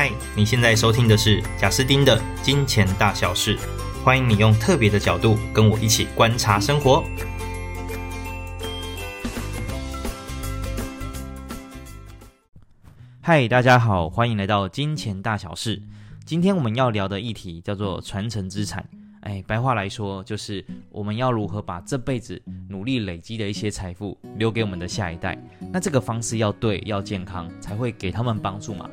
嗨，你现在收听的是贾斯丁的金钱大小事，欢迎你用特别的角度跟我一起观察生活。嗨，大家好，欢迎来到金钱大小事。今天我们要聊的议题叫做传承资产。哎，白话来说就是我们要如何把这辈子努力累积的一些财富留给我们的下一代。那这个方式要对，要健康，才会给他们帮助嘛。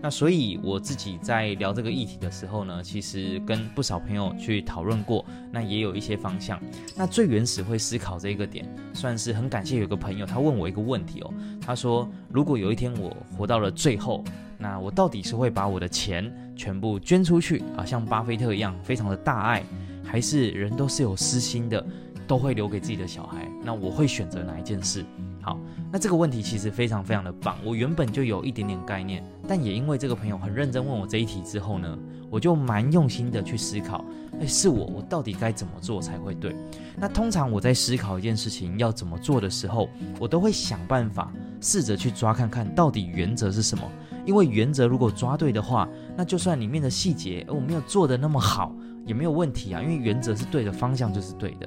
那所以我自己在聊这个议题的时候呢，其实跟不少朋友去讨论过，那也有一些方向。那最原始会思考这一个点，算是很感谢有个朋友，他问我一个问题哦，他说如果有一天我活到了最后，那我到底是会把我的钱全部捐出去啊，像巴菲特一样非常的大爱，还是人都是有私心的，都会留给自己的小孩？那我会选择哪一件事？好，那这个问题其实非常非常的棒。我原本就有一点点概念，但也因为这个朋友很认真问我这一题之后呢，我就蛮用心的去思考，诶，是我，我到底该怎么做才会对？那通常我在思考一件事情要怎么做的时候，我都会想办法试着去抓看看到底原则是什么。因为原则如果抓对的话，那就算里面的细节我没有做的那么好，也没有问题啊。因为原则是对的，方向就是对的。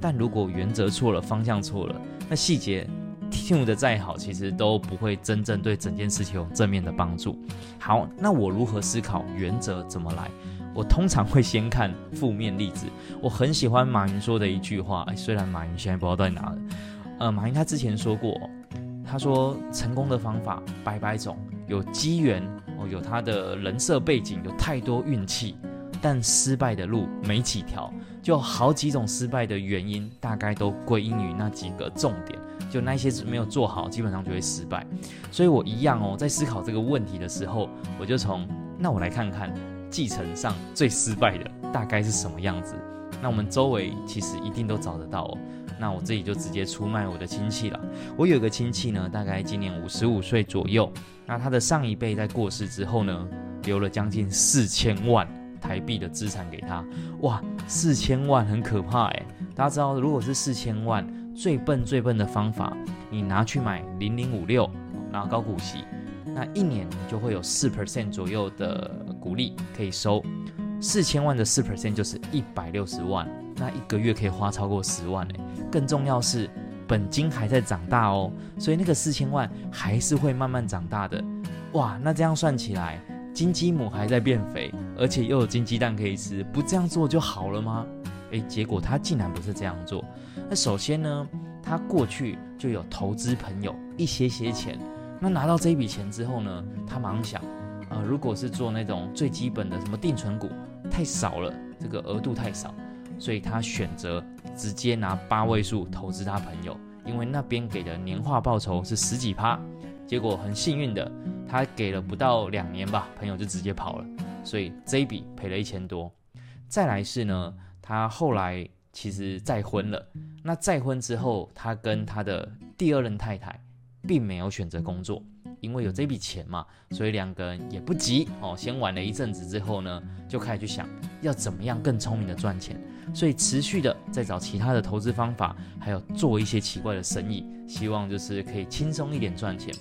但如果原则错了，方向错了，那细节。听的再好，其实都不会真正对整件事情有正面的帮助。好，那我如何思考原则怎么来？我通常会先看负面例子。我很喜欢马云说的一句话，哎，虽然马云现在不知道在哪了。呃，马云他之前说过，他说成功的方法百百种，有机缘哦，有他的人设背景，有太多运气，但失败的路没几条，就好几种失败的原因，大概都归因于那几个重点。就那些没有做好，基本上就会失败。所以我一样哦，在思考这个问题的时候，我就从那我来看看继承上最失败的大概是什么样子。那我们周围其实一定都找得到哦。那我这里就直接出卖我的亲戚了。我有一个亲戚呢，大概今年五十五岁左右。那他的上一辈在过世之后呢，留了将近四千万台币的资产给他。哇，四千万很可怕哎！大家知道，如果是四千万。最笨最笨的方法，你拿去买零零五六，拿高股息，那一年你就会有四 percent 左右的股利可以收。四千万的四 percent 就是一百六十万，那一个月可以花超过十万诶。更重要是本金还在长大哦，所以那个四千万还是会慢慢长大的。哇，那这样算起来，金鸡母还在变肥，而且又有金鸡蛋可以吃，不这样做就好了吗？诶，结果他竟然不是这样做。那首先呢，他过去就有投资朋友一些些钱。那拿到这一笔钱之后呢，他马上想，呃，如果是做那种最基本的什么定存股，太少了，这个额度太少，所以他选择直接拿八位数投资他朋友，因为那边给的年化报酬是十几趴。结果很幸运的，他给了不到两年吧，朋友就直接跑了，所以这一笔赔了一千多。再来是呢。他后来其实再婚了，那再婚之后，他跟他的第二任太太并没有选择工作，因为有这笔钱嘛，所以两个人也不急哦，先玩了一阵子之后呢，就开始去想要怎么样更聪明的赚钱，所以持续的在找其他的投资方法，还有做一些奇怪的生意，希望就是可以轻松一点赚钱。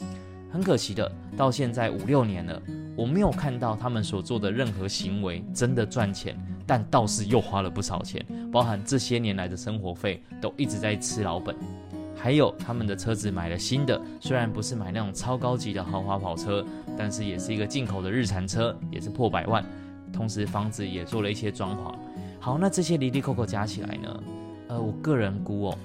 很可惜的，到现在五六年了，我没有看到他们所做的任何行为真的赚钱。但倒是又花了不少钱，包含这些年来的生活费都一直在吃老本，还有他们的车子买了新的，虽然不是买那种超高级的豪华跑车，但是也是一个进口的日产车，也是破百万。同时房子也做了一些装潢。好，那这些哩哩扣扣加起来呢？呃，我个人估哦，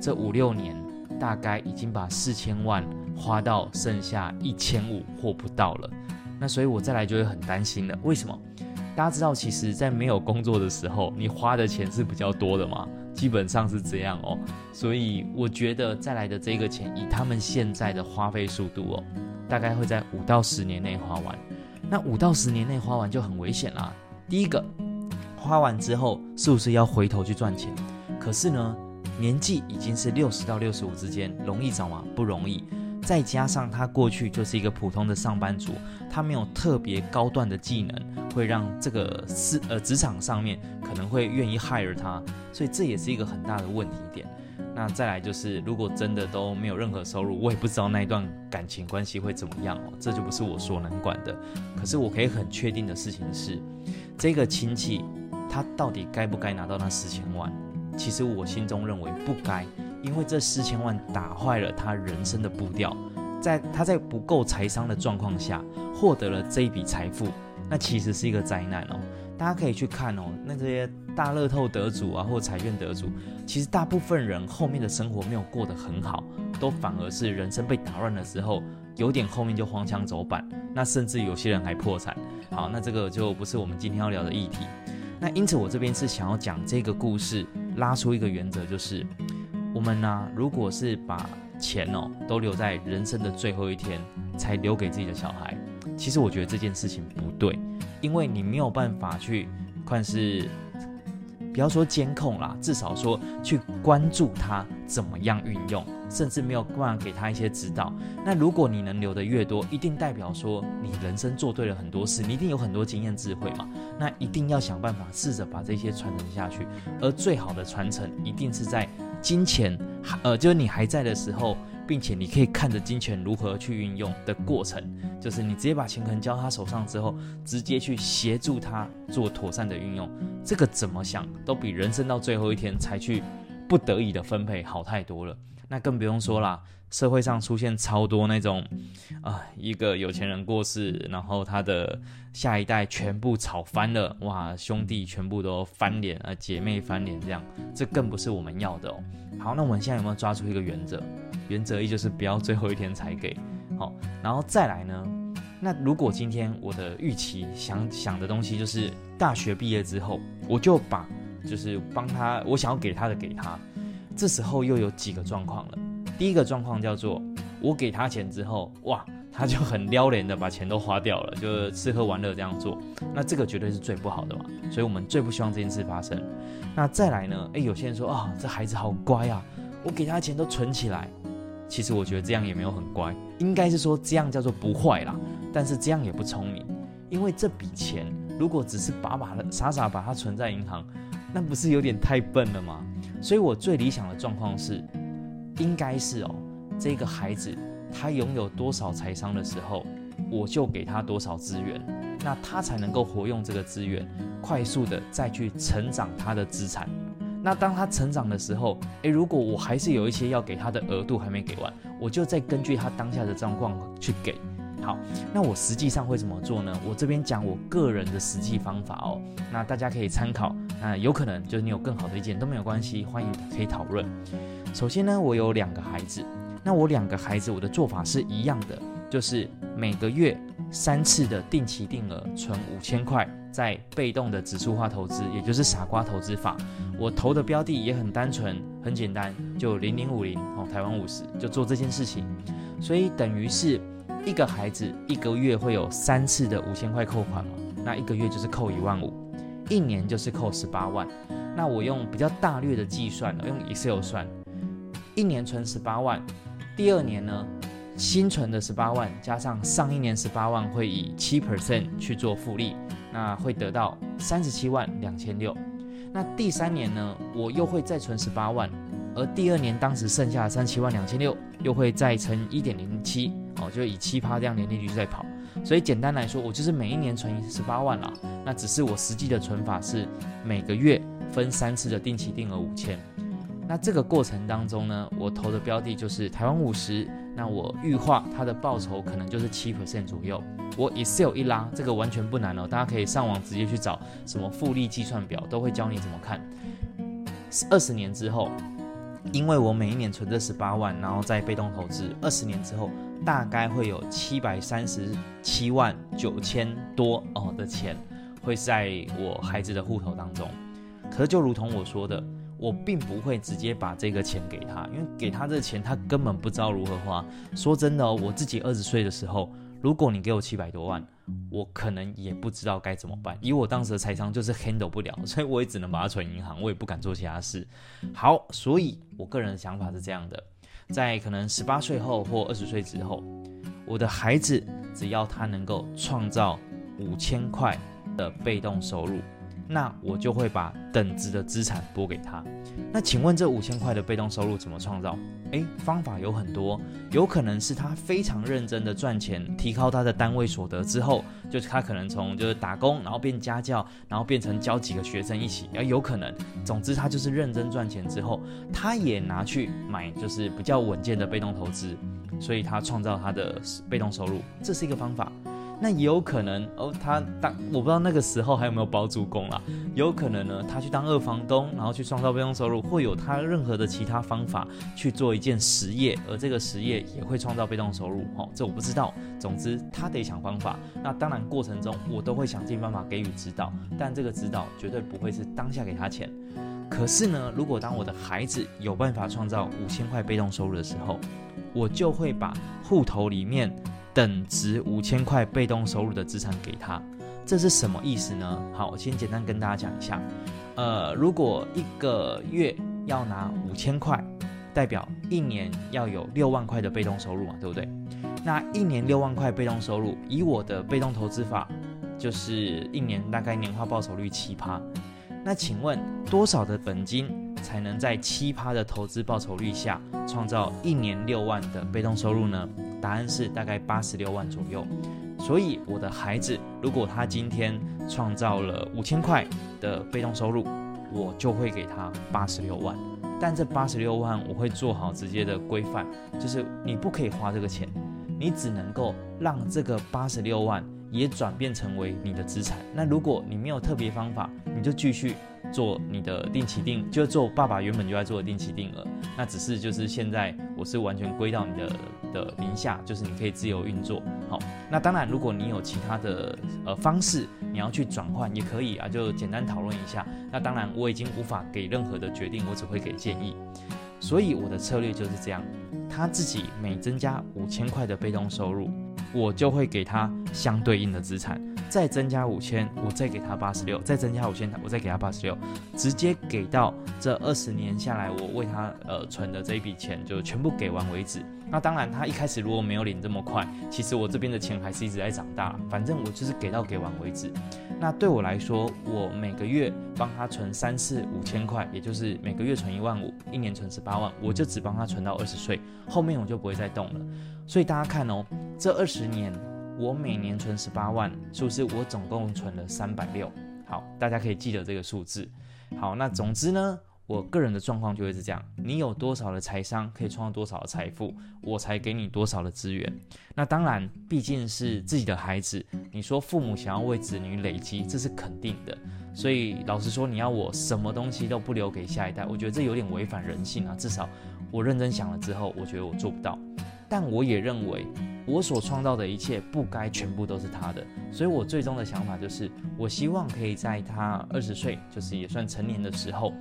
这五六年大概已经把四千万花到剩下一千五或不到了。那所以我再来就会很担心了，为什么？大家知道，其实，在没有工作的时候，你花的钱是比较多的嘛，基本上是这样哦。所以我觉得再来的这个钱，以他们现在的花费速度哦，大概会在五到十年内花完。那五到十年内花完就很危险啦。第一个，花完之后是不是要回头去赚钱？可是呢，年纪已经是六十到六十五之间，容易找吗？不容易。再加上他过去就是一个普通的上班族，他没有特别高段的技能，会让这个是呃职场上面可能会愿意 hire 他，所以这也是一个很大的问题点。那再来就是，如果真的都没有任何收入，我也不知道那一段感情关系会怎么样哦，这就不是我所能管的。可是我可以很确定的事情是，这个亲戚他到底该不该拿到那四千万？其实我心中认为不该，因为这四千万打坏了他人生的步调，在他在不够财商的状况下获得了这一笔财富，那其实是一个灾难哦。大家可以去看哦，那这些大乐透得主啊，或彩券得主，其实大部分人后面的生活没有过得很好，都反而是人生被打乱的时候，有点后面就荒腔走板，那甚至有些人还破产。好，那这个就不是我们今天要聊的议题。那因此我这边是想要讲这个故事，拉出一个原则，就是我们呢、如果是把钱哦都留在人生的最后一天才留给自己的小孩，其实我觉得这件事情不对。因为你没有办法去，看是，不要说监控啦，至少说去关注他怎么样运用，甚至没有办法给他一些指导。那如果你能留得越多，一定代表说你人生做对了很多事，你一定有很多经验智慧嘛。那一定要想办法试着把这些传承下去，而最好的传承一定是在金钱，呃，就是你还在的时候。并且你可以看着金钱如何去运用的过程，就是你直接把钱可能交他手上之后，直接去协助他做妥善的运用，这个怎么想都比人生到最后一天才去不得已的分配好太多了。那更不用说啦，社会上出现超多那种，啊、一个有钱人过世，然后他的下一代全部吵翻了，哇，兄弟全部都翻脸啊，姐妹翻脸这样，这更不是我们要的哦。好，那我们现在有没有抓住一个原则？原则一就是不要最后一天才给，好，然后再来呢？那如果今天我的预期想想的东西就是大学毕业之后，我就把就是帮他我想要给他的给他。这时候又有几个状况了。第一个状况叫做，我给他钱之后，哇，他就很撩脸的把钱都花掉了，就是吃喝玩乐这样做。那这个绝对是最不好的嘛，所以我们最不希望这件事发生。那再来呢？诶，有些人说啊、哦，这孩子好乖啊，我给他钱都存起来。其实我觉得这样也没有很乖，应该是说这样叫做不坏啦，但是这样也不聪明，因为这笔钱如果只是把把的傻傻把它存在银行，那不是有点太笨了吗？所以，我最理想的状况是，应该是哦，这个孩子他拥有多少财商的时候，我就给他多少资源，那他才能够活用这个资源，快速的再去成长他的资产。那当他成长的时候，诶，如果我还是有一些要给他的额度还没给完，我就再根据他当下的状况去给。好，那我实际上会怎么做呢？我这边讲我个人的实际方法哦，那大家可以参考。那有可能就是你有更好的意见都没有关系，欢迎可以讨论。首先呢，我有两个孩子，那我两个孩子我的做法是一样的，就是每个月三次的定期定额存五千块，在被动的指数化投资，也就是傻瓜投资法。我投的标的也很单纯，很简单，就零零五零哦，台湾五十就做这件事情，所以等于是。一个孩子一个月会有三次的五千块扣款嘛？那一个月就是扣一万五，一年就是扣十八万。那我用比较大略的计算，用 Excel 算，一年存十八万，第二年呢，新存的十八万加上上一年十八万会以七 percent 去做复利，那会得到三十七万两千六。那第三年呢，我又会再存十八万，而第二年当时剩下三十七万两千六又会再乘一点零七。哦，就以七趴这样年利率在跑，所以简单来说，我就是每一年存十八万啦。那只是我实际的存法是每个月分三次的定期定额五千。那这个过程当中呢，我投的标的就是台湾五十，那我预化它的报酬可能就是七 percent 左右。我 Excel 一拉，这个完全不难哦，大家可以上网直接去找什么复利计算表，都会教你怎么看。二十年之后，因为我每一年存这十八万，然后再被动投资，二十年之后。大概会有七百三十七万九千多哦的钱会在我孩子的户头当中，可是就如同我说的，我并不会直接把这个钱给他，因为给他这个钱他根本不知道如何花。说真的哦，我自己二十岁的时候，如果你给我七百多万，我可能也不知道该怎么办。以我当时的财商就是 handle 不了，所以我也只能把它存银行，我也不敢做其他事。好，所以我个人的想法是这样的。在可能十八岁后或二十岁之后，我的孩子只要他能够创造五千块的被动收入，那我就会把等值的资产拨给他。那请问这五千块的被动收入怎么创造？诶，方法有很多，有可能是他非常认真的赚钱，提高他的单位所得之后，就是他可能从就是打工，然后变家教，然后变成教几个学生一起，啊，有可能。总之他就是认真赚钱之后，他也拿去买就是比较稳健的被动投资，所以他创造他的被动收入，这是一个方法。那也有可能哦，他当我不知道那个时候还有没有包租公啦，有可能呢，他去当二房东，然后去创造被动收入，会有他任何的其他方法去做一件实业，而这个实业也会创造被动收入，哦，这我不知道。总之，他得想方法。那当然过程中我都会想尽办法给予指导，但这个指导绝对不会是当下给他钱。可是呢，如果当我的孩子有办法创造五千块被动收入的时候，我就会把户头里面。等值五千块被动收入的资产给他，这是什么意思呢？好，我先简单跟大家讲一下。呃，如果一个月要拿五千块，代表一年要有六万块的被动收入嘛，对不对？那一年六万块被动收入，以我的被动投资法，就是一年大概年化报酬率七趴。那请问多少的本金才能在七趴的投资报酬率下创造一年六万的被动收入呢？答案是大概八十六万左右。所以我的孩子如果他今天创造了五千块的被动收入，我就会给他八十六万。但这八十六万我会做好直接的规范，就是你不可以花这个钱，你只能够让这个八十六万。也转变成为你的资产。那如果你没有特别方法，你就继续做你的定期定，就做爸爸原本就在做的定期定额。那只是就是现在我是完全归到你的的名下，就是你可以自由运作。好，那当然如果你有其他的呃方式，你要去转换也可以啊，就简单讨论一下。那当然我已经无法给任何的决定，我只会给建议。所以我的策略就是这样，他自己每增加五千块的被动收入，我就会给他相对应的资产，再增加五千，我再给他八十六，再增加五千，我再给他八十六，直接给到这二十年下来，我为他呃存的这一笔钱就全部给完为止。那当然，他一开始如果没有领这么快，其实我这边的钱还是一直在长大，反正我就是给到给完为止。那对我来说，我每个月帮他存三次五千块，也就是每个月存一万五，一年存十八万，我就只帮他存到二十岁，后面我就不会再动了。所以大家看哦，这二十年我每年存十八万，是不是我总共存了三百六？好，大家可以记得这个数字。好，那总之呢，我个人的状况就会是这样：你有多少的财商，可以创造多少的财富，我才给你多少的资源。那当然，毕竟是自己的孩子，你说父母想要为子女累积，这是肯定的。所以老实说，你要我什么东西都不留给下一代，我觉得这有点违反人性啊。至少我认真想了之后，我觉得我做不到。但我也认为，我所创造的一切不该全部都是他的。所以我最终的想法就是，我希望可以在他二十岁，就是也算成年的时候。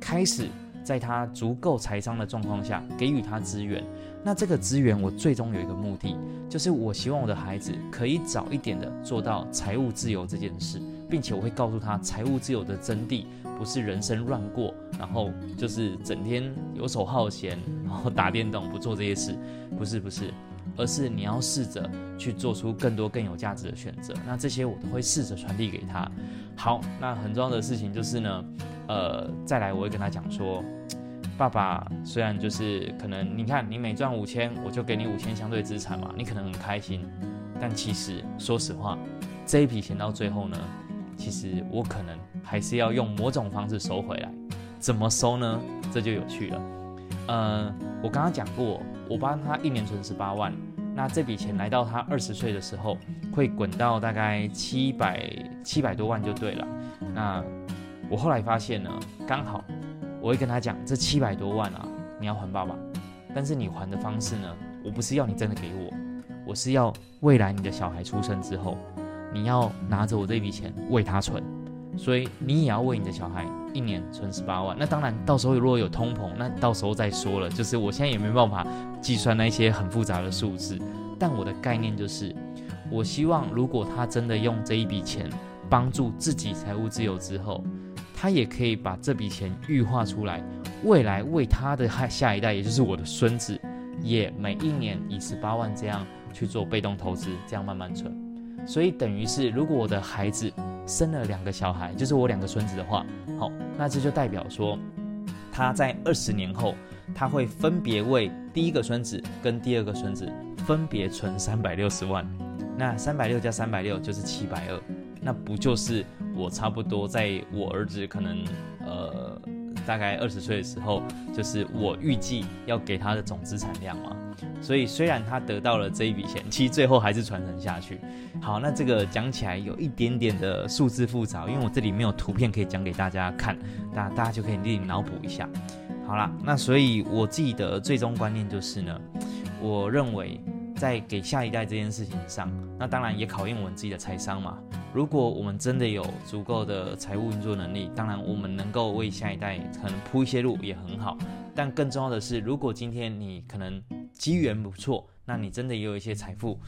开始在他足够财商的状况下给予他资源，那这个资源我最终有一个目的，就是我希望我的孩子可以早一点的做到财务自由这件事，并且我会告诉他，财务自由的真谛不是人生乱过，然后就是整天游手好闲，然后打电动不做这些事，不是不是，而是你要试着去做出更多更有价值的选择，那这些我都会试着传递给他。好，那很重要的事情就是呢。呃，再来，我会跟他讲说，爸爸虽然就是可能，你看你每赚五千，我就给你五千相对资产嘛，你可能很开心，但其实说实话，这一笔钱到最后呢，其实我可能还是要用某种方式收回来，怎么收呢？这就有趣了。呃，我刚刚讲过，我帮他一年存十八万，那这笔钱来到他二十岁的时候，会滚到大概七百七百多万就对了，那。我后来发现呢，刚好我会跟他讲，这七百多万啊，你要还爸爸，但是你还的方式呢，我不是要你真的给我，我是要未来你的小孩出生之后，你要拿着我这笔钱为他存，所以你也要为你的小孩一年存十八万。那当然，到时候如果有通膨，那到时候再说了。就是我现在也没办法计算那些很复杂的数字，但我的概念就是，我希望如果他真的用这一笔钱帮助自己财务自由之后。他也可以把这笔钱预化出来，未来为他的下一代，也就是我的孙子，也每一年以十八万这样去做被动投资，这样慢慢存。所以等于是，如果我的孩子生了两个小孩，就是我两个孙子的话，好，那这就代表说，他在二十年后，他会分别为第一个孙子跟第二个孙子分别存三百六十万。那三百六加三百六就是七百二，那不就是我差不多在我儿子可能呃大概二十岁的时候，就是我预计要给他的总资产量嘛？所以虽然他得到了这一笔钱，其实最后还是传承下去。好，那这个讲起来有一点点的数字复杂，因为我这里没有图片可以讲给大家看，那大家就可以自己脑补一下。好啦，那所以我自己的最终观念就是呢，我认为。在给下一代这件事情上，那当然也考验我们自己的财商嘛。如果我们真的有足够的财务运作能力，当然我们能够为下一代可能铺一些路也很好。但更重要的是，如果今天你可能机缘不错，那你真的也有一些财富，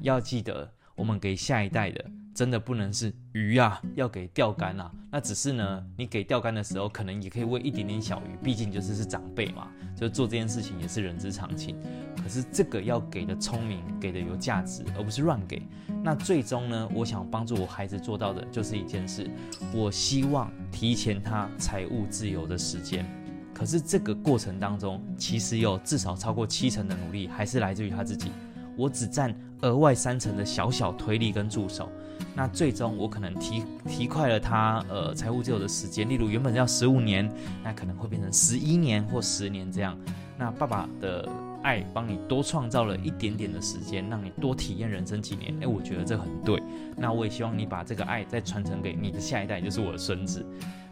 要记得我们给下一代的。真的不能是鱼啊，要给钓竿啊。那只是呢，你给钓竿的时候，可能也可以喂一点点小鱼，毕竟就是是长辈嘛，就做这件事情也是人之常情。可是这个要给的聪明，给的有价值，而不是乱给。那最终呢，我想帮助我孩子做到的就是一件事，我希望提前他财务自由的时间。可是这个过程当中，其实有至少超过七成的努力还是来自于他自己，我只占额外三成的小小推力跟助手。那最终我可能提提快了他呃财务自由的时间，例如原本要十五年，那可能会变成十一年或十年这样。那爸爸的爱帮你多创造了一点点的时间，让你多体验人生几年，诶，我觉得这很对。那我也希望你把这个爱再传承给你的下一代，就是我的孙子。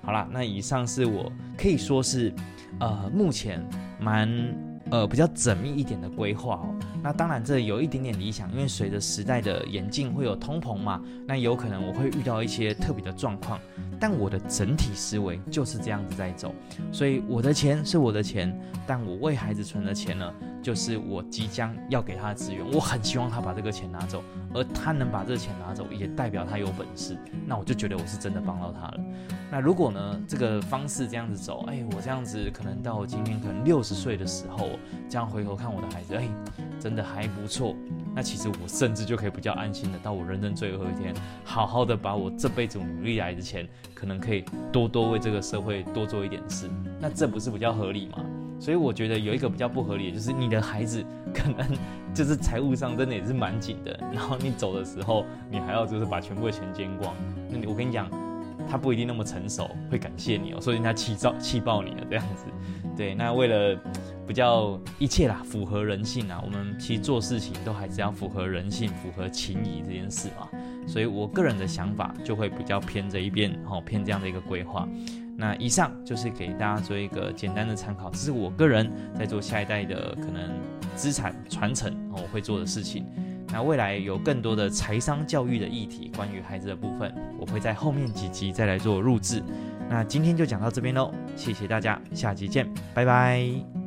好啦，那以上是我可以说是呃目前蛮。呃，比较缜密一点的规划哦。那当然，这有一点点理想，因为随着时代的演进，会有通膨嘛。那有可能我会遇到一些特别的状况，但我的整体思维就是这样子在走。所以我的钱是我的钱，但我为孩子存的钱呢，就是我即将要给他的资源。我很希望他把这个钱拿走，而他能把这个钱拿走，也代表他有本事。那我就觉得我是真的帮到他了。那如果呢，这个方式这样子走，哎，我这样子可能到今天可能六十岁的时候。这样回头看我的孩子，哎，真的还不错。那其实我甚至就可以比较安心的，到我人生最后一天，好好的把我这辈子努力来的钱，可能可以多多为这个社会多做一点事。那这不是比较合理吗？所以我觉得有一个比较不合理的，就是你的孩子可能就是财务上真的也是蛮紧的，然后你走的时候，你还要就是把全部的钱捐光。那你我跟你讲，他不一定那么成熟，会感谢你哦，所以他气躁气爆你了这样子。对，那为了。比较一切啦，符合人性啊。我们其实做事情都还是要符合人性、符合情谊这件事嘛。所以我个人的想法就会比较偏这一边，哦偏这样的一个规划。那以上就是给大家做一个简单的参考，这是我个人在做下一代的可能资产传承我会做的事情。那未来有更多的财商教育的议题，关于孩子的部分，我会在后面几集再来做录制。那今天就讲到这边喽，谢谢大家，下集见，拜拜。